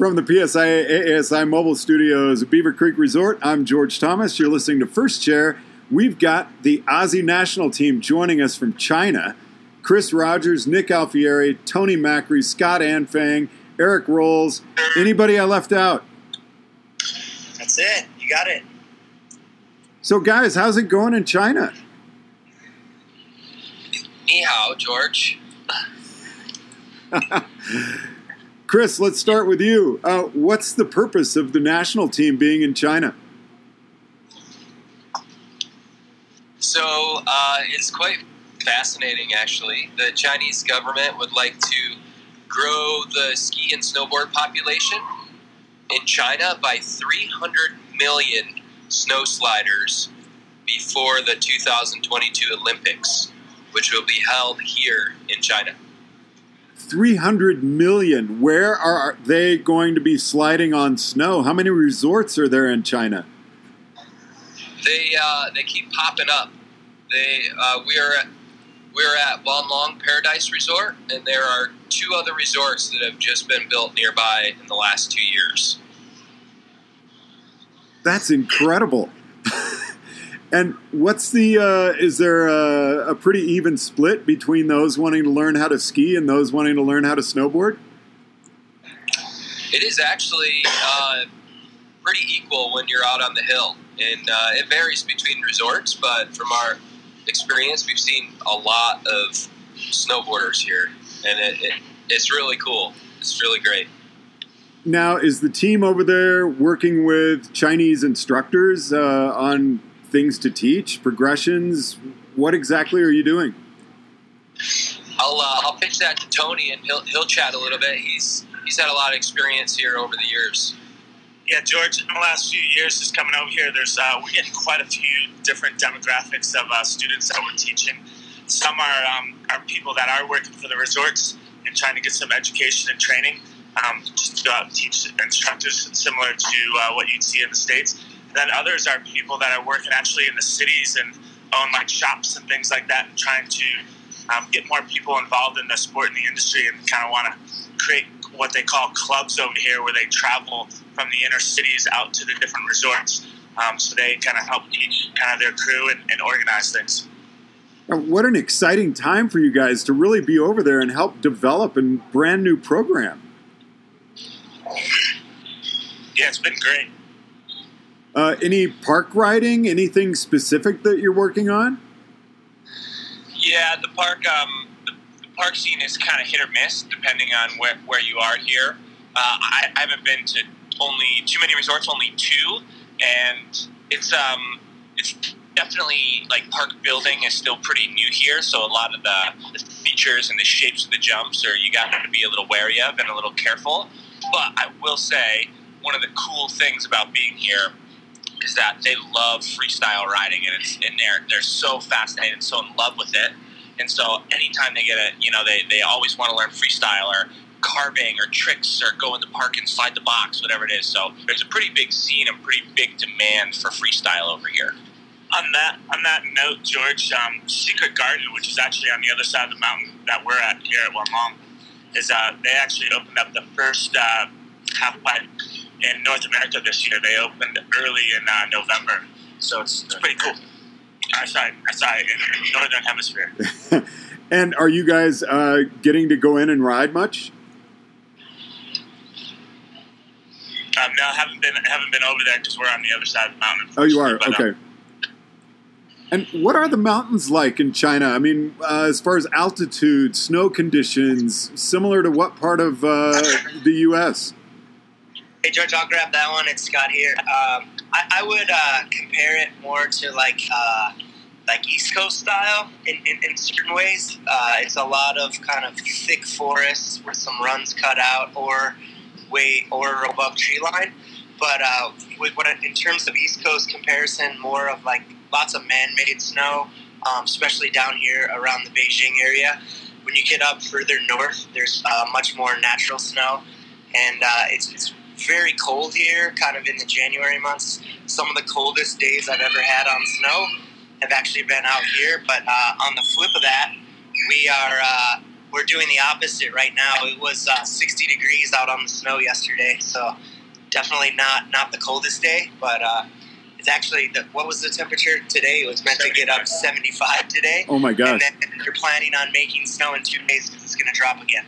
From the PSIA ASI mobile studios Beaver Creek Resort, I'm George Thomas. You're listening to First Chair. We've got the Aussie national team joining us from China. Chris Rogers, Nick Alfieri, Tony Macri, Scott Anfang, Eric Rolls. Anybody I left out? That's it. You got it. So, guys, how's it going in China? Ni hao, George. Chris, let's start with you. Uh, what's the purpose of the national team being in China? So uh, it's quite fascinating, actually. The Chinese government would like to grow the ski and snowboard population in China by 300 million snow sliders before the 2022 Olympics, which will be held here in China. 300 million. Where are they going to be sliding on snow? How many resorts are there in China? They uh, they keep popping up. They uh, we are we're at Wanlong Paradise Resort, and there are two other resorts that have just been built nearby in the last two years. That's incredible. and what's the? Uh, is there a, a, pretty even split between those wanting to learn how to ski and those wanting to learn how to snowboard? It is actually uh, pretty equal when you're out on the hill, and uh, it varies between resorts. But from our experience, we've seen a lot of snowboarders here, and it, it, it's really cool. It's really great. Now, is the team over there working with Chinese instructors uh, on things to teach, progressions? What exactly are you doing? I'll uh, I'll pitch that to Tony, and he'll he'll chat a little bit. He's he's had a lot of experience here over the years. Yeah, George. In the last few years, just coming over here, there's uh, we're getting quite a few different demographics of uh, students that we're teaching. Some are um, are people that are working for the resorts and trying to get some education and training um, just to go out and teach instructors similar to uh, what you'd see in the states. Then others are people that are working actually in the cities and own like shops and things like that, and trying to um, get more people involved in the sport and the industry, and kind of want to create what they call clubs over here, where they travel from the inner cities out to the different resorts. Um, so they kind of help teach kind of their crew and, and organize things. What an exciting time for you guys to really be over there and help develop a brand new program. Yeah, it's been great. Uh, any park riding? Anything specific that you're working on? Yeah, the park. Um, the, the park scene is kind of hit or miss depending on where, where you are here. Uh, I, I, haven't been to only too many resorts, only two, and it's um, it's definitely like park building is still pretty new here. So a lot of the, the features and the shapes of the jumps are you got to be a little wary of and a little careful. But I will say one of the cool things about being here is that they love freestyle riding, and it's and they're they're so fascinated and so in love with it. And so anytime they get a, you know, they, they always want to learn freestyle or carving or tricks or go in the park and slide the box, whatever it is. So there's a pretty big scene and pretty big demand for freestyle over here. On that on that note, George, um, Secret Garden, which is actually on the other side of the mountain that we're at here at Wanlong, is uh, they actually opened up the first uh, half pipe in North America this year. They opened early in uh, November, so it's, it's pretty cool. I sorry, I sorry, in the northern hemisphere. and are you guys uh, getting to go in and ride much? Um, no, haven't been haven't been over there because we're on the other side of the mountain. Oh, you are but, okay. Um, and what are the mountains like in China? I mean, uh, as far as altitude, snow conditions, similar to what part of uh, the U.S.? Hey, George, I'll grab that one. It's Scott here. Um, I, I, would uh, compare it more to like uh, like East Coast style in, in, in certain ways. Uh, it's a lot of kind of thick forests with some runs cut out or way or above tree line. But uh, with what in terms of East Coast comparison, more of like lots of man-made snow, um, especially down here around the Beijing area. When you get up further north, there's uh, much more natural snow, and uh, it's, it's very cold here, kind of in the January months. Some of the coldest days I've ever had on snow have actually been out here. But uh, on the flip of that, we are uh, we're doing the opposite right now. It was uh, 60 degrees out on the snow yesterday, so definitely not not the coldest day, but uh, it's actually the, what was the temperature today? It was meant to get up 75 today. Oh my gosh! And then they're planning on making snow in two days because it's going to drop again.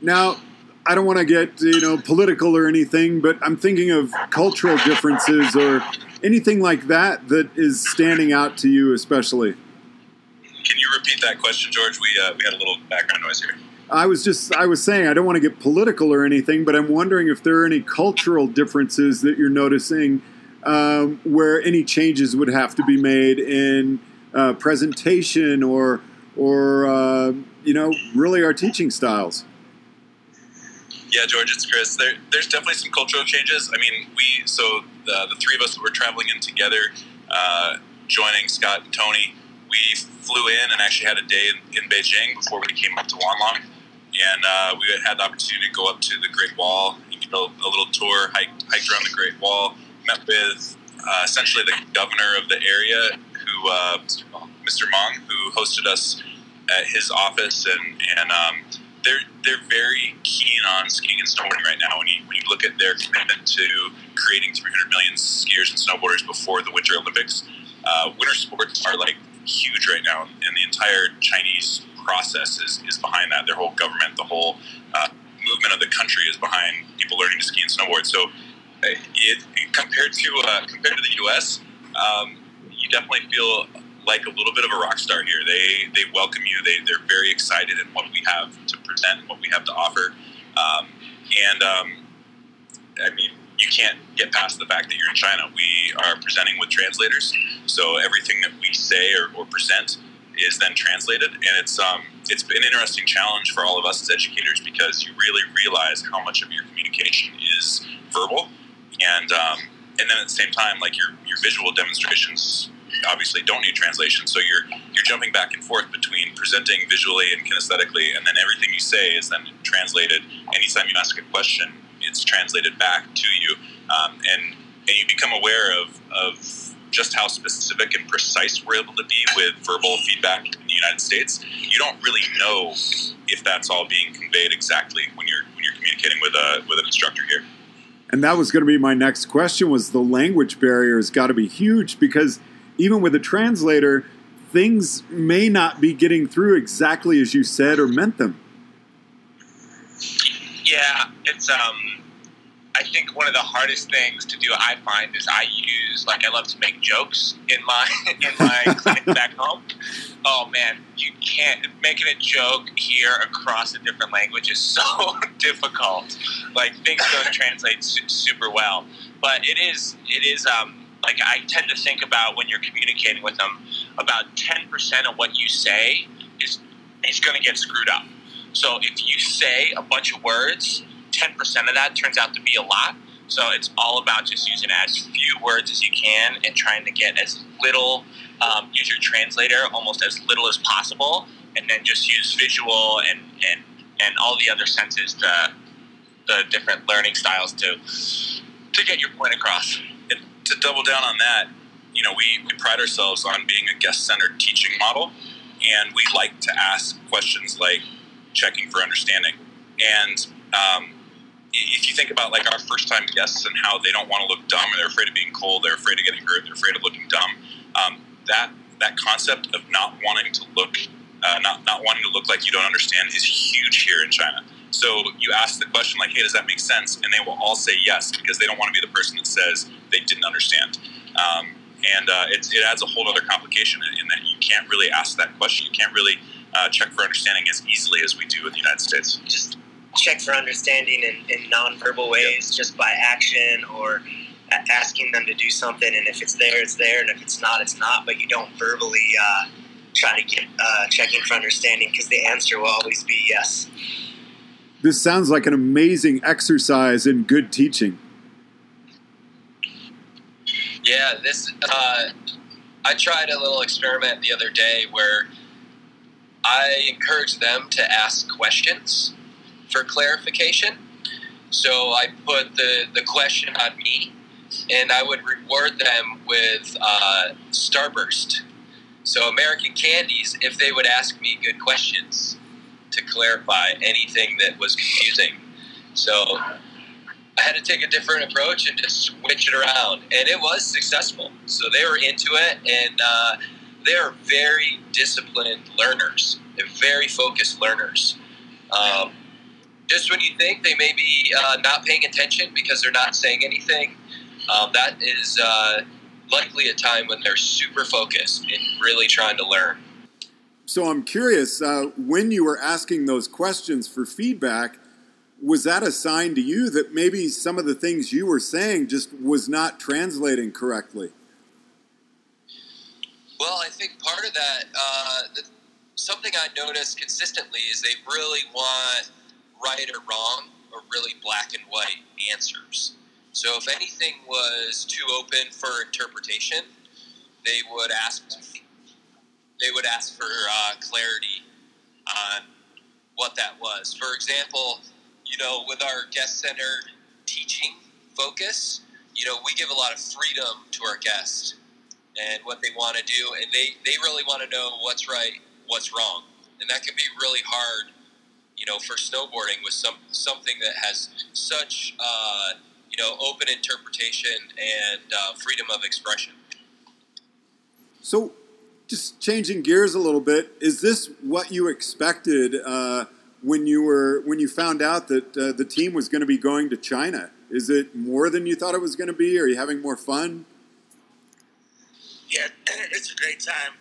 Now, I don't want to get you know political or anything, but I'm thinking of cultural differences or anything like that that is standing out to you, especially. Can you repeat that question, George? We uh, we had a little background noise here. I was just I was saying I don't want to get political or anything, but I'm wondering if there are any cultural differences that you're noticing um, where any changes would have to be made in uh, presentation or or uh, you know really our teaching styles. Yeah, George, it's Chris. There, there's definitely some cultural changes. I mean, we so the, the three of us that were traveling in together, uh, joining Scott and Tony, we flew in and actually had a day in, in Beijing before we came up to Wanlong, and uh, we had the opportunity to go up to the Great Wall, you know, a little tour, hike, hiked around the Great Wall, met with uh, essentially the governor of the area, who uh, Mr. Mong, who hosted us at his office, and and um, they're they're very keen on skiing and snowboarding right now. When you when you look at their commitment to creating 300 million skiers and snowboarders before the Winter Olympics, uh, winter sports are like huge right now, and the entire Chinese process is, is behind that. Their whole government, the whole uh, movement of the country is behind people learning to ski and snowboard. So, uh, it, compared to uh, compared to the U.S., um, you definitely feel like a little bit of a rock star here. They they welcome you. They they're very excited in what we have to present and what we have to offer. Um, and um, I mean, you can't get past the fact that you're in China. We are presenting with translators, so everything that we say or, or present is then translated, and it's um, it's been an interesting challenge for all of us as educators because you really realize how much of your communication is verbal, and um, and then at the same time, like your your visual demonstrations obviously don't need translation. So you're you're jumping back and forth between presenting visually and kinesthetically, and then everything you say is then translated. Anytime you ask a question, it's translated back to you, um, and and you become aware of of just how specific and precise we're able to be with verbal feedback in the United States. You don't really know if that's all being conveyed exactly when you're when you're communicating with a with an instructor here. And that was going to be my next question was the language barrier has got to be huge because even with a translator, things may not be getting through exactly as you said or meant them. Yeah, it's um I think one of the hardest things to do I find is I use like I love to make jokes in my in my clinic back home. Oh man, you can't making a joke here across a different language is so difficult. Like things don't translate su- super well, but it is it is um like I tend to think about when you're communicating with them, about ten percent of what you say is is going to get screwed up. So if you say a bunch of words, ten percent of that turns out to be a lot. So it's all about just using as few words as you can and trying to get as little. Um, use your translator almost as little as possible, and then just use visual and and and all the other senses to the different learning styles to to get your point across to double down on that, you know, we, we pride ourselves on being a guest centered teaching model, and we like to ask questions like checking for understanding. And um, if you think about like our first time guests and how they don't want to look dumb, or they're afraid of being cold, they're afraid of getting hurt, they're afraid of looking dumb, um, that that concept of not wanting to look, uh, not not wanting to look like you don't understand is huge here in China. So you ask the question like, "Hey, does that make sense?" And they will all say yes because they don't want to be the person that says they didn't understand. Um, and uh, it, it, adds a whole other complication in, in, that you can't really ask that question. You can't really uh, check for understanding as easily as we do in the United States. Just check for understanding in, in nonverbal ways, yep. just by action or asking them to do something. And if it's there, it's there, and if it's not, it's not. But you don't verbally uh, try to get uh, checking for understanding because the answer will always be yes. This sounds like an amazing exercise in good teaching. Yeah, this. Uh, I tried a little experiment the other day where I encouraged them to ask questions for clarification. So I put the, the question on me, and I would reward them with uh, Starburst. So American Candies, if they would ask me good questions to clarify anything that was confusing. So I had to take a different approach and just switch it around, and it was successful. So they were into it, and uh, they are very disciplined learners. They're very focused learners. Um, just when you think they may be uh, not paying attention because they're not saying anything, um, that is uh, likely a time when they're super focused and really trying to learn. So I'm curious, uh, when you were asking those questions for feedback, was that a sign to you that maybe some of the things you were saying just was not translating correctly? Well, I think part of that, uh, the, something I noticed consistently is they really want right or wrong or really black and white answers. So if anything was too open for interpretation, they would ask they would ask for uh, clarity on what that was. For example, you know, with our guest centered teaching focus, you know, we give a lot of freedom to our guests and what they want to do, and they, they really want to know what's right, what's wrong, and that can be really hard, you know, for snowboarding with some something that has such uh, you know open interpretation and uh, freedom of expression. So, just changing gears a little bit, is this what you expected uh, when you were when you found out that uh, the team was going to be going to China? Is it more than you thought it was going to be? Are you having more fun? Yeah, it's a great time.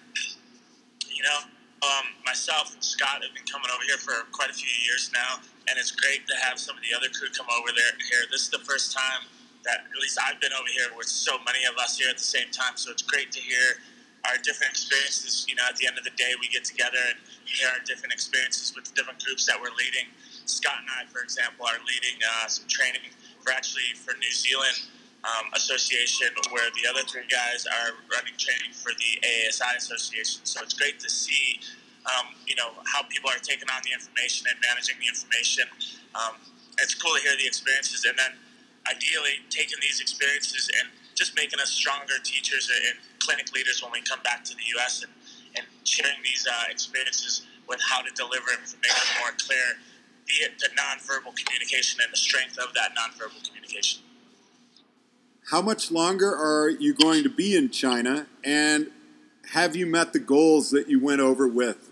You know, um, myself and Scott have been coming over here for quite a few years now, and it's great to have some of the other crew come over there here. This is the first time that at least I've been over here with so many of us here at the same time. So it's great to hear our different experiences. You know, at the end of the day, we get together and hear our different experiences with the different groups that we're leading. Scott and I, for example, are leading uh, some training for actually for New Zealand um, Association, where the other three guys are running training for the ASI Association. So it's great to see, um, you know, how people are taking on the information and managing the information. Um, it's cool to hear the experiences, and then ideally taking these experiences and just making us stronger teachers and clinic leaders when we come back to the U.S. and, and sharing these uh, experiences with how to deliver information more clear, be it the nonverbal communication and the strength of that nonverbal communication. How much longer are you going to be in China, and have you met the goals that you went over with?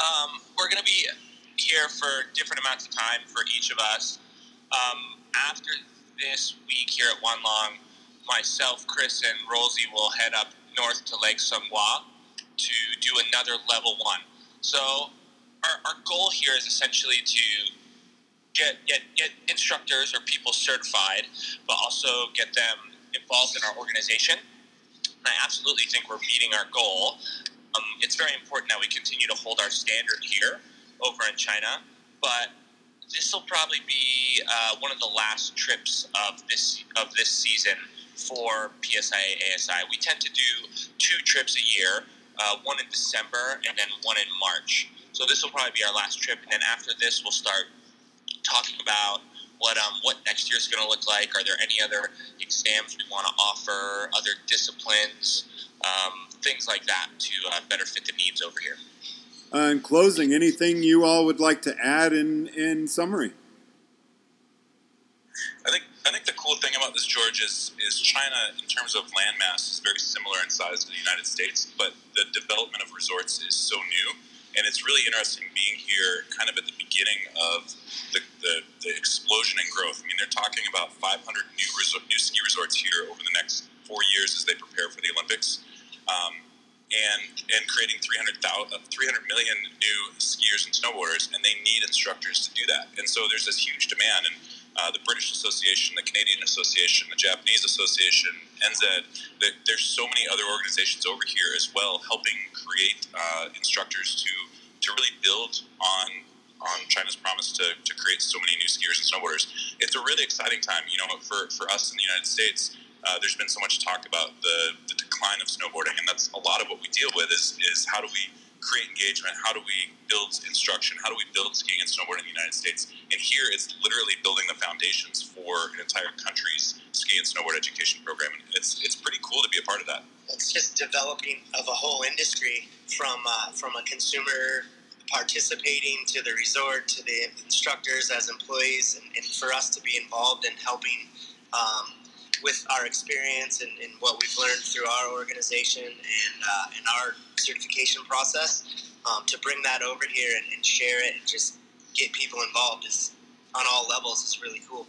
Um, we're going to be here for different amounts of time for each of us. Um, after this week here at Wanlong, myself, Chris, and Rosie will head up north to Lake Sun to do another level one. So our, our goal here is essentially to get, get get instructors or people certified, but also get them involved in our organization. And I absolutely think we're meeting our goal. Um, it's very important that we continue to hold our standard here over in China, but this will probably be uh, one of the last trips of this of this season for PSIA ASI. We tend to do two trips a year, uh, one in December and then one in March. So this will probably be our last trip, and then after this, we'll start talking about what um, what next year is going to look like. Are there any other exams we want to offer? Other disciplines, um, things like that, to uh, better fit the needs over here. Uh, in closing, anything you all would like to add in in summary? I think I think the cool thing about this, George, is is China in terms of landmass is very similar in size to the United States, but the development of resorts is so new, and it's really interesting being here, kind of at the beginning of the, the, the explosion in growth. I mean, they're talking about 500 new resort, new ski resorts here over the next four years as they prepare for the Olympics. Um, and and creating 300, 300 million new skiers and snowboarders, and they need instructors to do that. And so there's this huge demand. And uh, the British Association, the Canadian Association, the Japanese Association, NZ. The, there's so many other organizations over here as well, helping create uh, instructors to to really build on on China's promise to, to create so many new skiers and snowboarders. It's a really exciting time, you know, for, for us in the United States. Uh, there's been so much talk about the, the decline of snowboarding, and that's a lot of what we deal with is, is how do we create engagement? How do we build instruction? How do we build skiing and snowboarding in the United States? And here it's literally building the foundations for an entire country's ski and snowboard education program. And it's it's pretty cool to be a part of that. It's just developing of a whole industry from uh, from a consumer participating to the resort to the instructors as employees, and, and for us to be involved in helping. Um, with our experience and, and, what we've learned through our organization and, uh, and our certification process, um, to bring that over here and, and, share it and just get people involved is on all levels is really cool.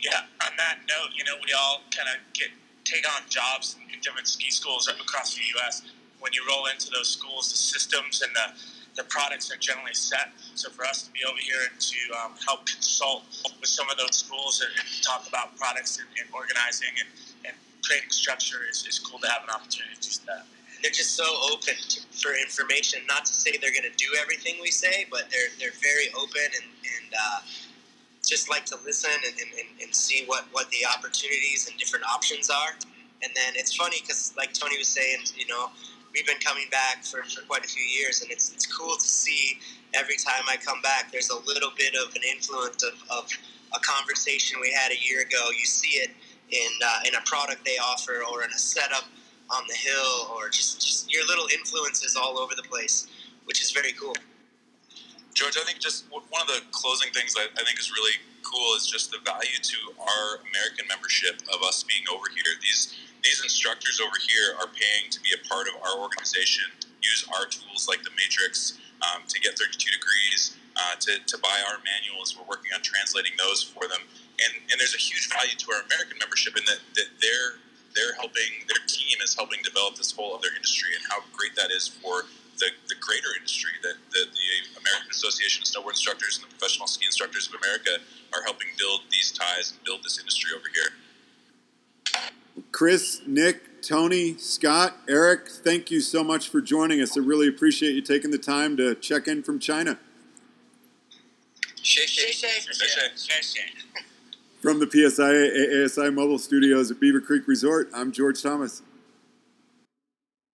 Yeah. On that note, you know, we all kind of get take on jobs in different ski schools across the U.S. When you roll into those schools, the systems and the the products are generally set. So for us to be over here and to um, help consult with some of those schools and, and talk about products and, and organizing and, and, creating structure is, is cool to have an opportunity to do that. They're just so open to, for information. Not to say they're going to do everything we say, but they're they're very open and, and uh, just like to listen and, and, and see what, what the opportunities and different options are. And then it's funny because, like Tony was saying, you know, we've been coming back for, for quite a few years, and it's, it's cool to see every time I come back, there's a little bit of an influence of, of a conversation we had a year ago. You see it in, uh, in a product they offer or in a setup on the hill or just, just your little influences all over the place, which is very cool. George, I think just one of the closing things I, I think is really cool is just the value to our American membership of us being over here. These these instructors over here are paying to be a part of our organization, use our tools like the Matrix um, to get 32 degrees, uh, to, to buy our manuals. We're working on translating those for them. And, and there's a huge value to our American membership in that, that they're, they're helping, their team is helping develop this whole other industry and how great that is for the, the greater industry that, that the American Association of Snowboard Instructors and the Professional Ski Instructors of America are helping build these ties and build this industry over here. Chris, Nick, Tony, Scott, Eric, thank you so much for joining us. I really appreciate you taking the time to check in from China. From the PSI ASI Mobile Studios at Beaver Creek Resort, I'm George Thomas.